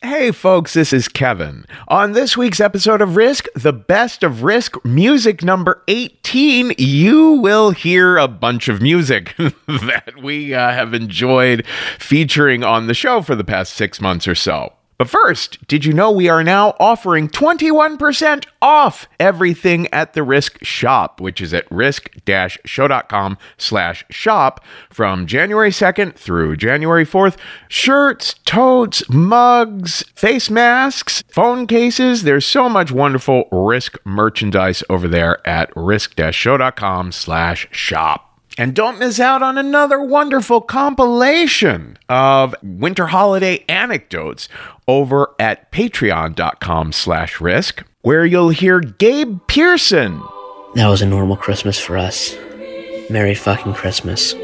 Hey folks, this is Kevin. On this week's episode of Risk, the best of Risk music number 18, you will hear a bunch of music that we uh, have enjoyed featuring on the show for the past six months or so. But first, did you know we are now offering 21% off everything at the Risk shop, which is at risk-show.com slash shop from January 2nd through January 4th. Shirts, totes, mugs, face masks, phone cases. There's so much wonderful Risk merchandise over there at risk-show.com slash shop. And don't miss out on another wonderful compilation of winter holiday anecdotes over at patreon.com slash risk, where you'll hear Gabe Pearson. That was a normal Christmas for us. Merry fucking Christmas.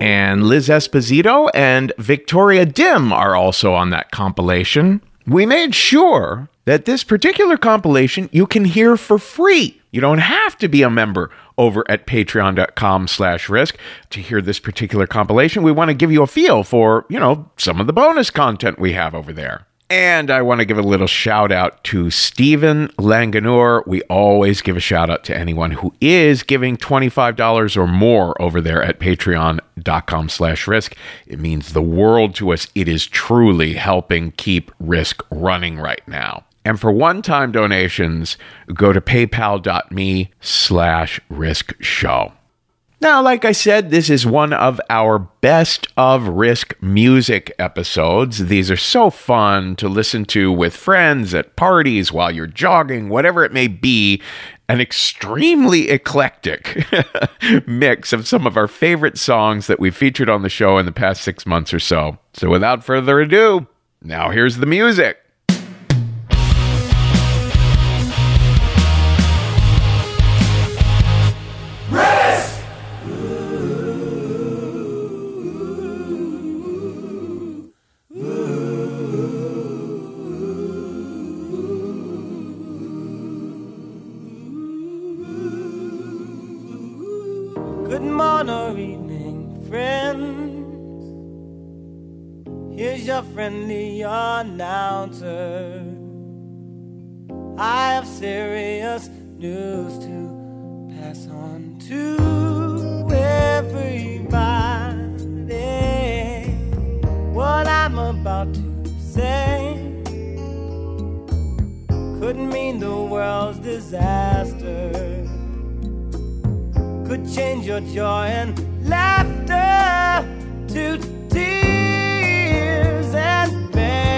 And Liz Esposito and Victoria Dim are also on that compilation. We made sure that this particular compilation you can hear for free. You don't have to be a member over at patreon.com slash risk to hear this particular compilation. We want to give you a feel for, you know, some of the bonus content we have over there. And I want to give a little shout out to Stephen Langanur. We always give a shout out to anyone who is giving $25 or more over there at patreon.com slash risk. It means the world to us. It is truly helping keep risk running right now. And for one-time donations, go to paypal.me slash risk show. Now, like I said, this is one of our best of risk music episodes. These are so fun to listen to with friends at parties while you're jogging, whatever it may be. An extremely eclectic mix of some of our favorite songs that we've featured on the show in the past six months or so. So, without further ado, now here's the music. Your friendly announcer. I have serious news to pass on to everybody. What I'm about to say couldn't mean the world's disaster could change your joy and laughter to tears and pain.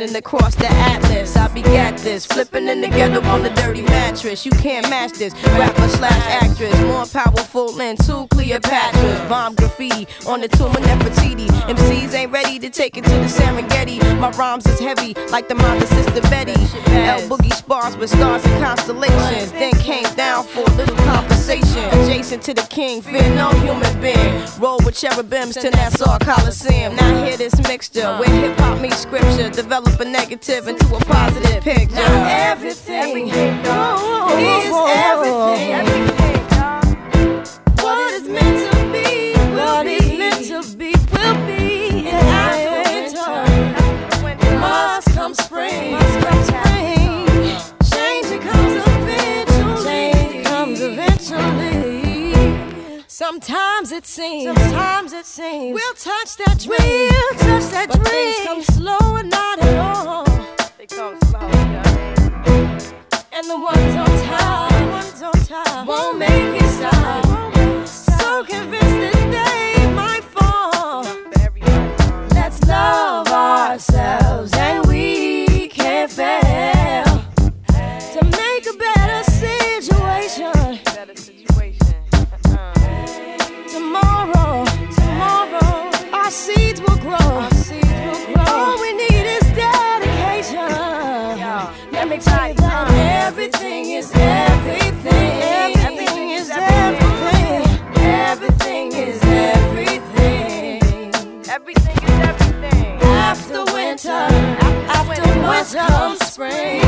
spinning across the atlas. I begat this, flipping in together on the dirty mattress. You can't match this. Rapper slash actress, more powerful than two Cleopatras. Bomb graffiti on the tomb of. negative into a positive picture. Not everything, everything is everything. What is meant to be will be. be meant to be will be. And after winter, winter must come spring. Spring. Change comes eventually. Sometimes it seems. Sometimes it seems. We'll touch that dream. We'll touch that but dream. Things come slow and not at all. and the ones on top, the ones on top won't make me stop. So convinced that they might fall. Let's love ourselves. must come spring.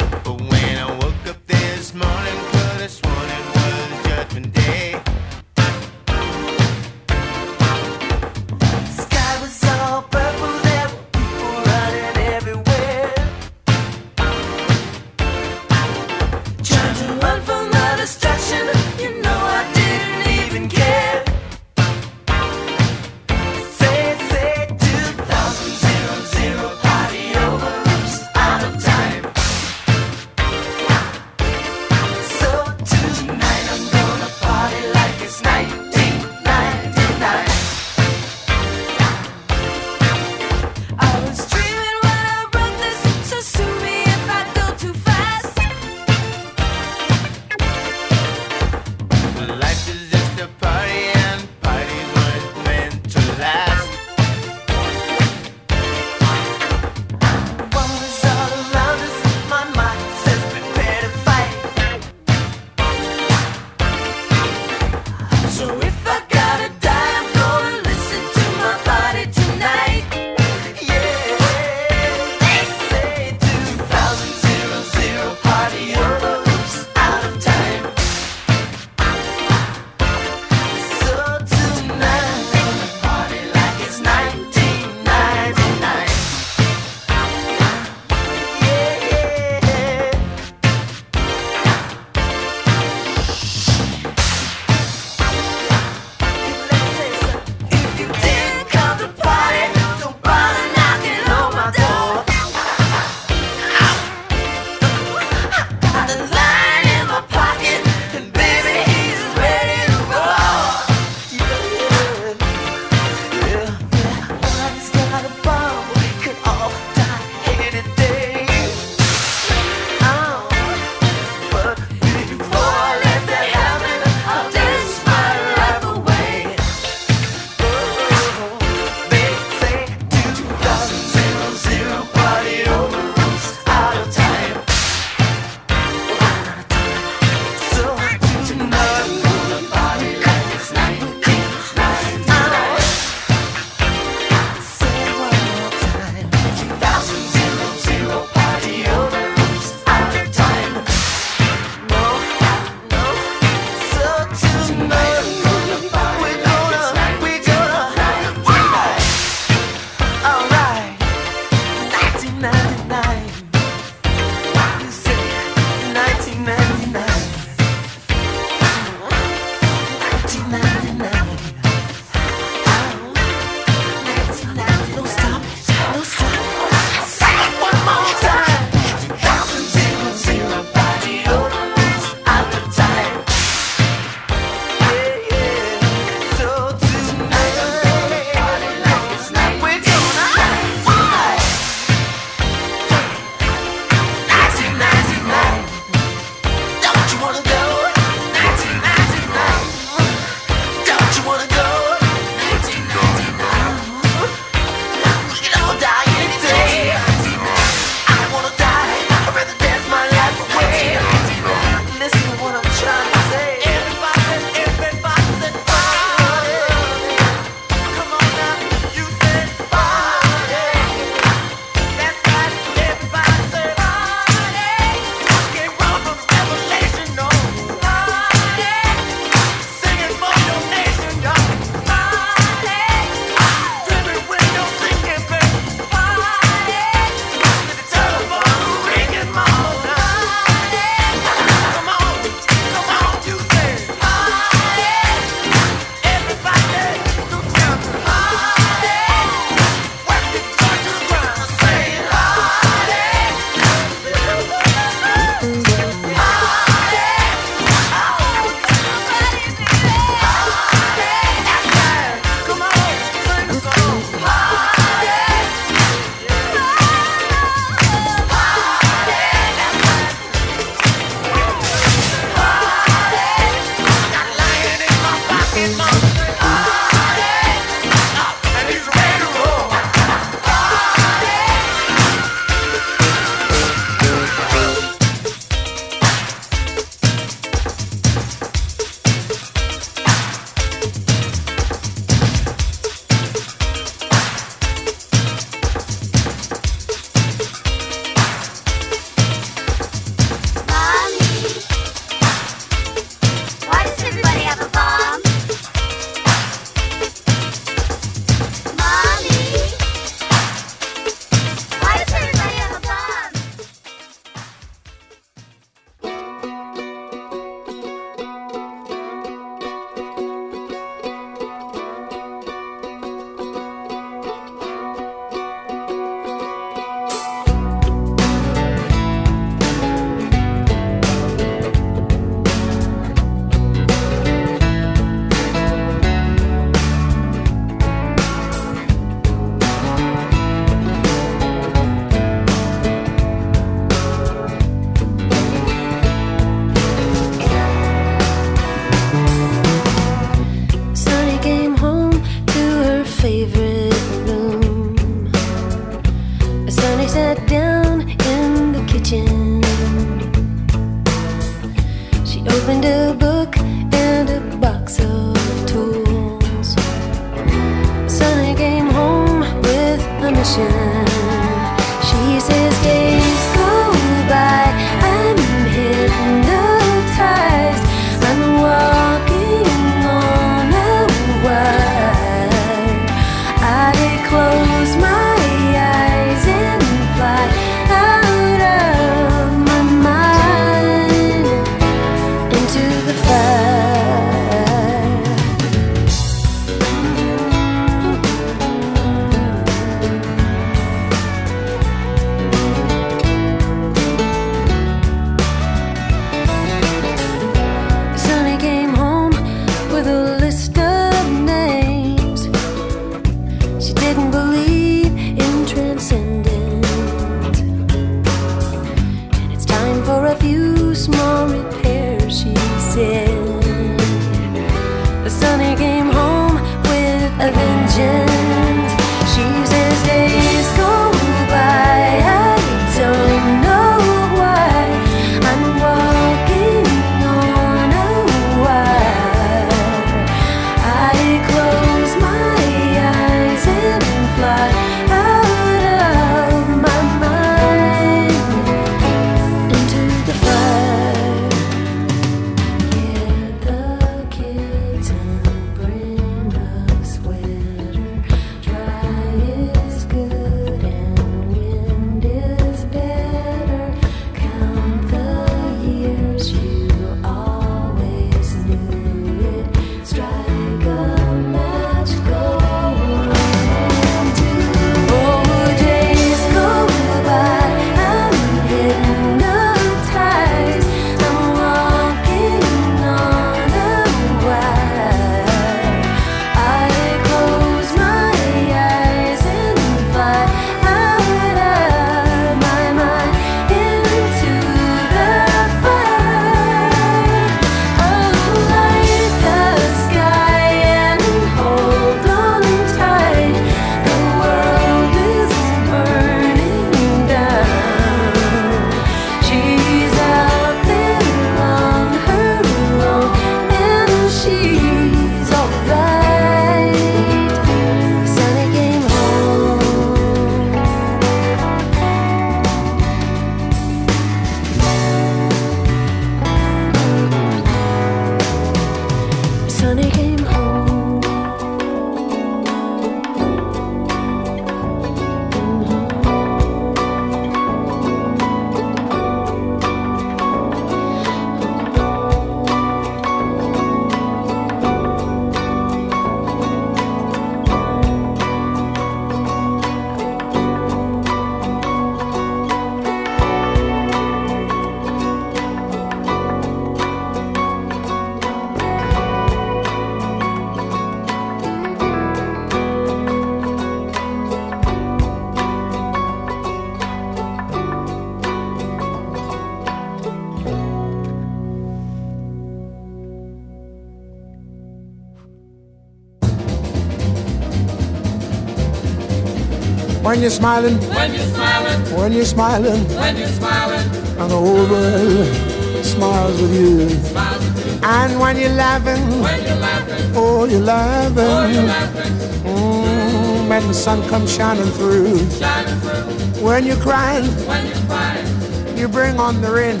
you're smiling, when you're smiling, when you're smiling, when you're smiling, and the whole world smiles with you. Smiles with you. And when you're laughing, when you're laughing, oh, you're laughing, oh, you're laughing. Mm, when the sun comes shining through, shining through. When you're crying, when you're crying, you bring on the rain.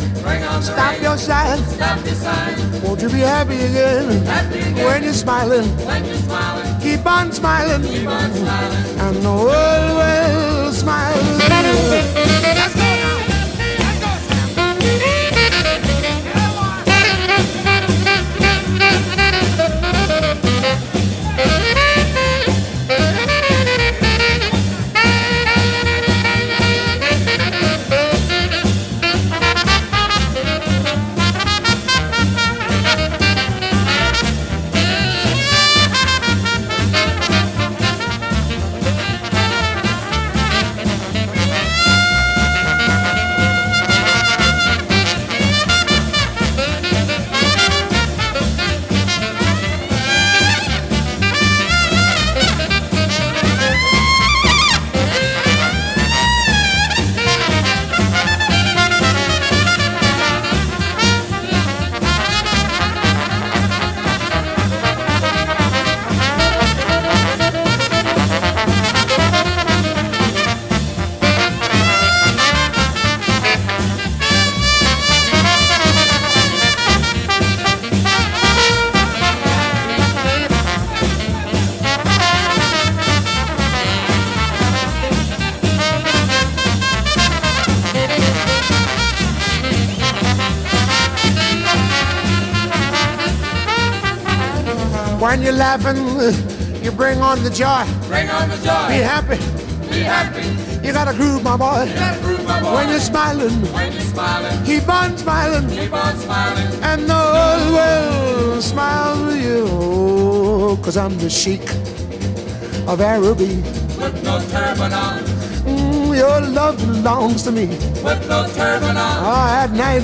Stop. Your side. Stop your sign. Won't you be happy again? Happy again. When you're smiling. When you're keep on smiling, keep on smiling. and the world will smile. When you're laughing, you bring on the joy. Bring on the joy. Be happy. Be happy. You gotta groove, my boy. You gotta groove, my boy. When you're smiling, When you're smiling, keep on smiling. keep on smiling. And the whole world smiles with you. Cause I'm the sheik of Araby. With no turban on. Mm, your love belongs to me. With no turban on. Oh, at night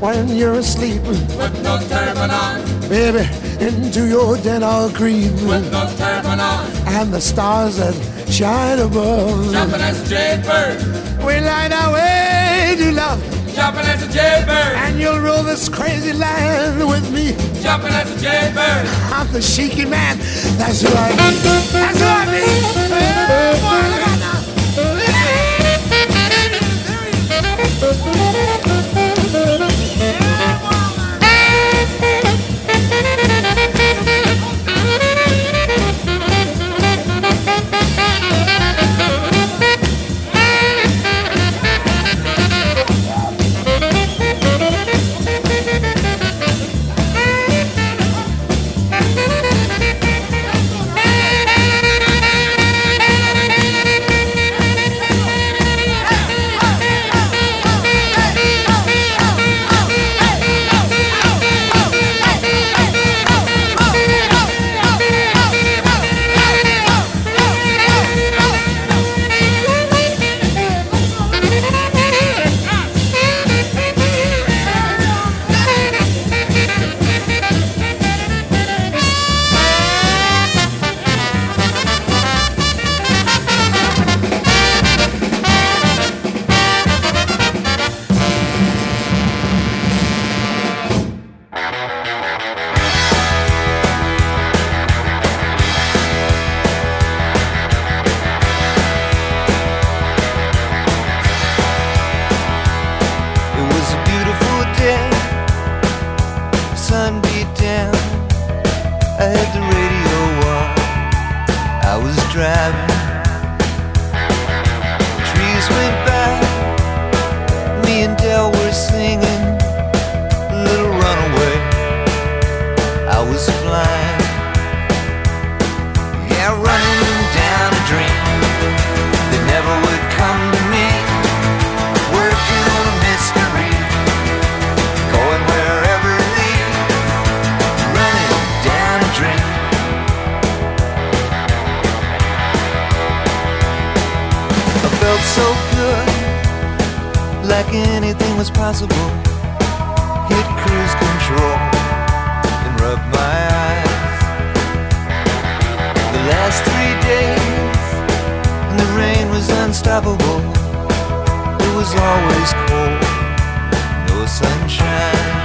when you're asleep, With no turban on. Baby, into your den I'll creep. With no turban on. And the stars that shine above. Jumping as a jaybird. We light our way to love. Jumping as a jaybird. And you'll rule this crazy land with me. Jumping as a jaybird. I'm the cheeky man. That's who I be. That's who I be. Oh, boy, look out now. It sunshine.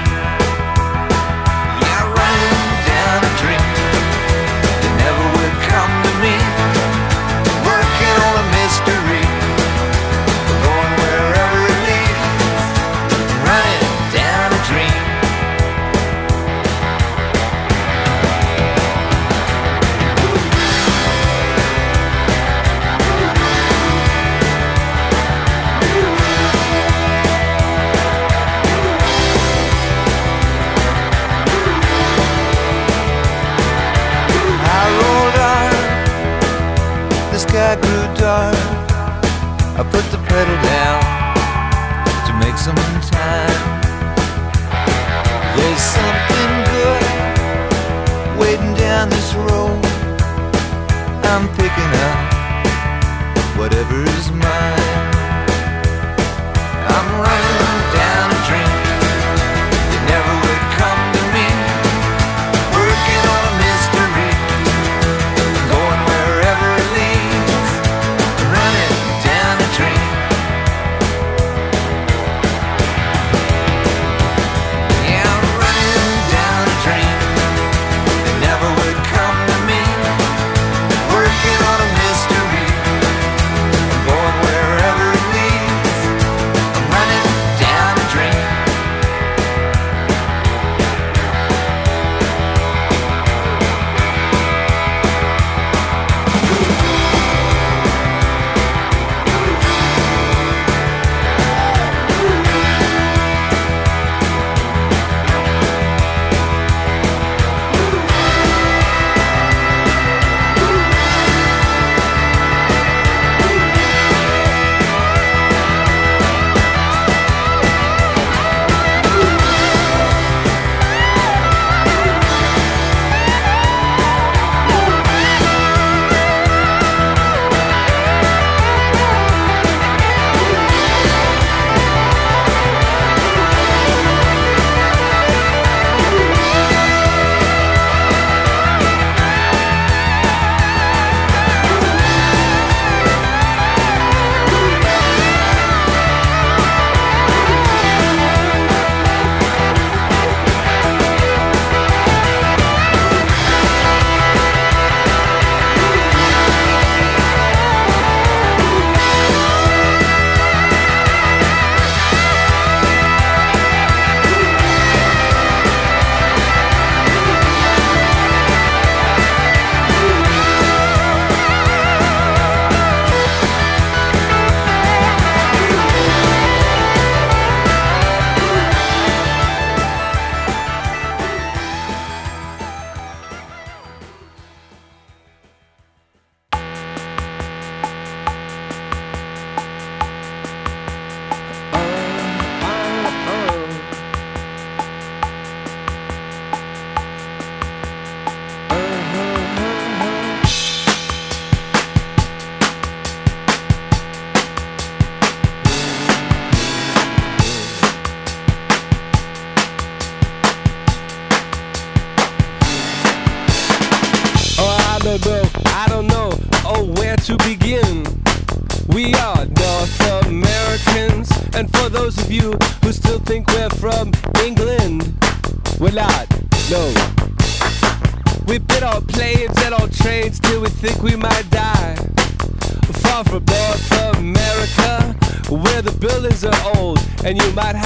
And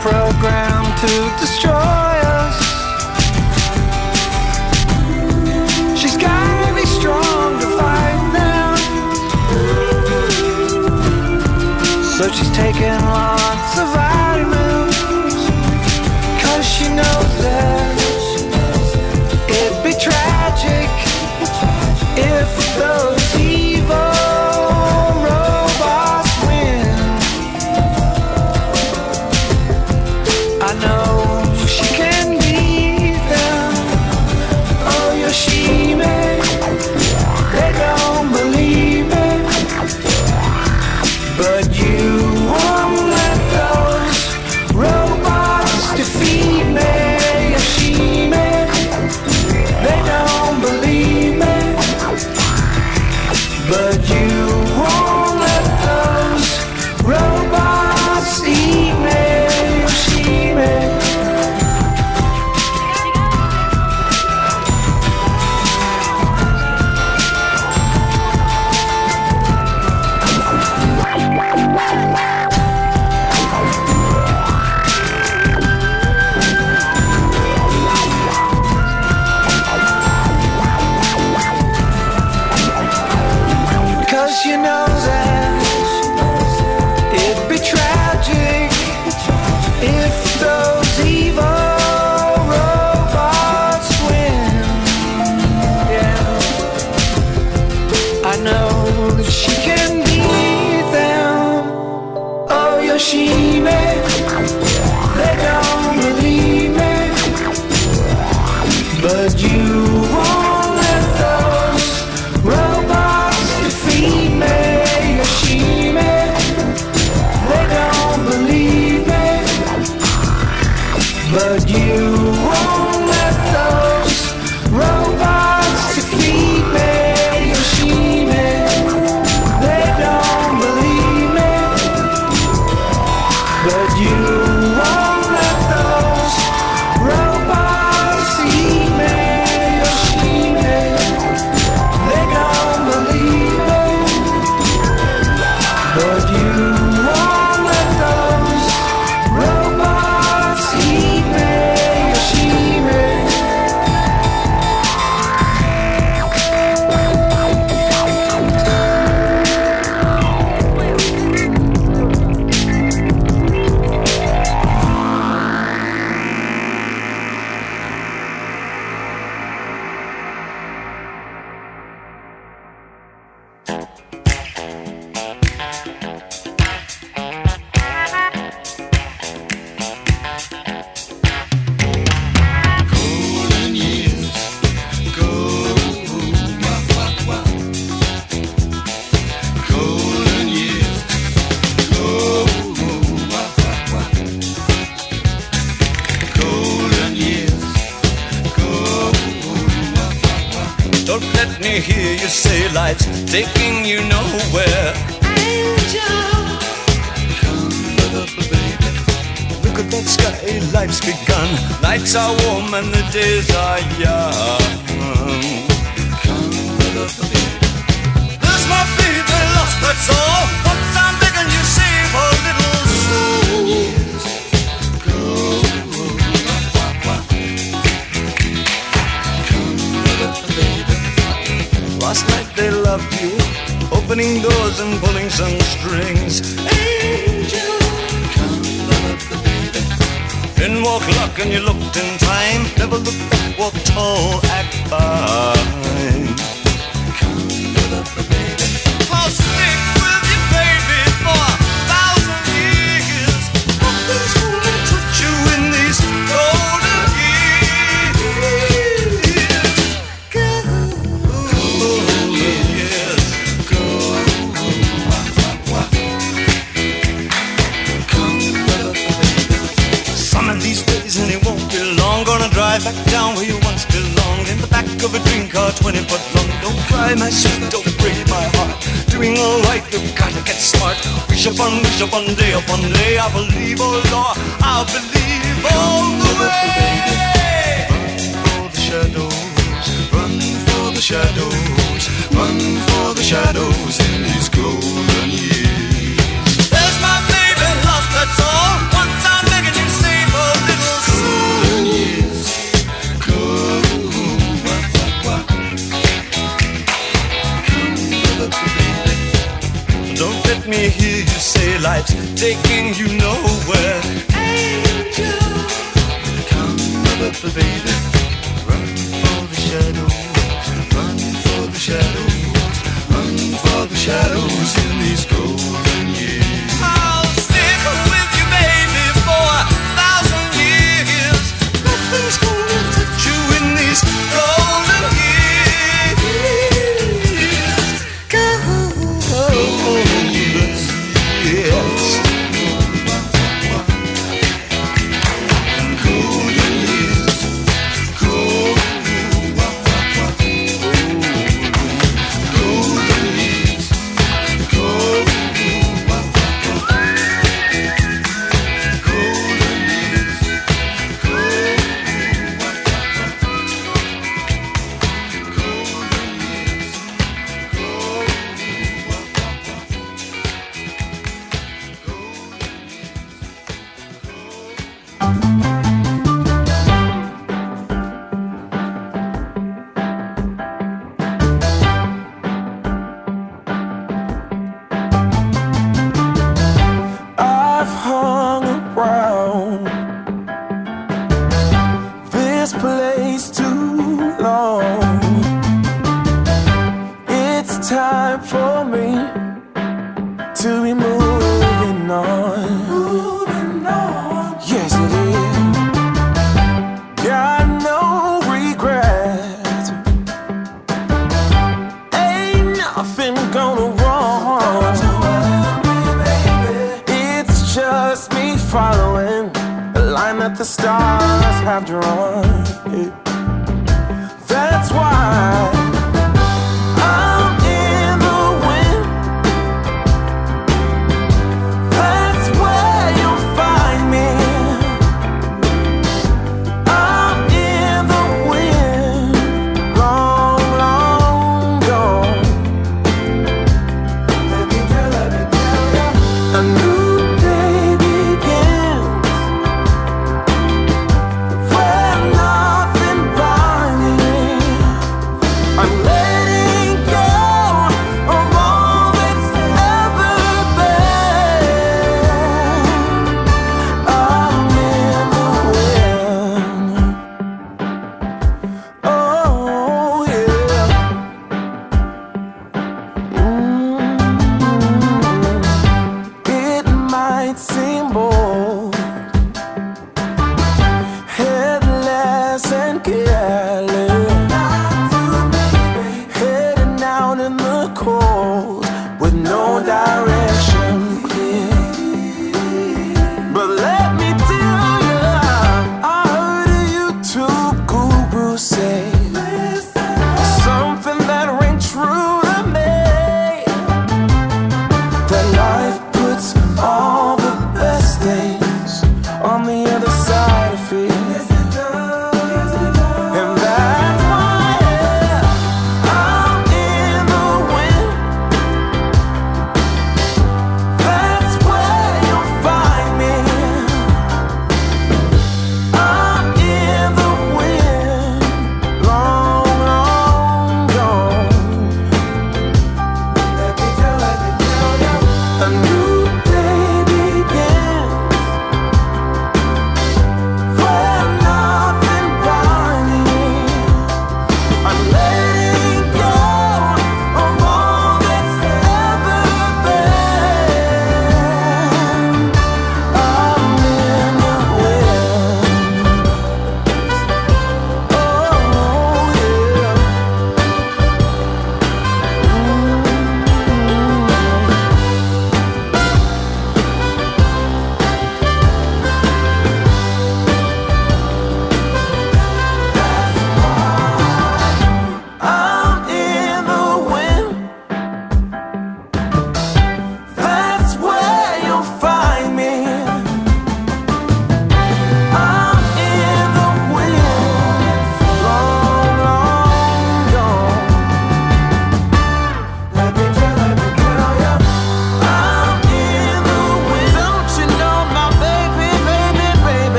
programmed to destroy us. She's gotta be strong to fight now. So she's taking lots of vitamins, cause she knows that.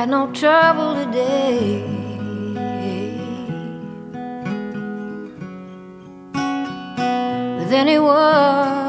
Got no trouble today. With anyone.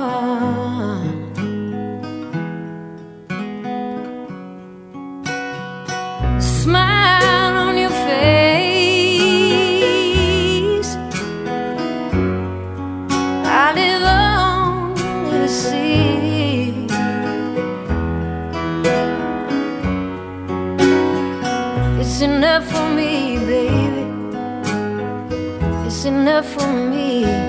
Enough for me.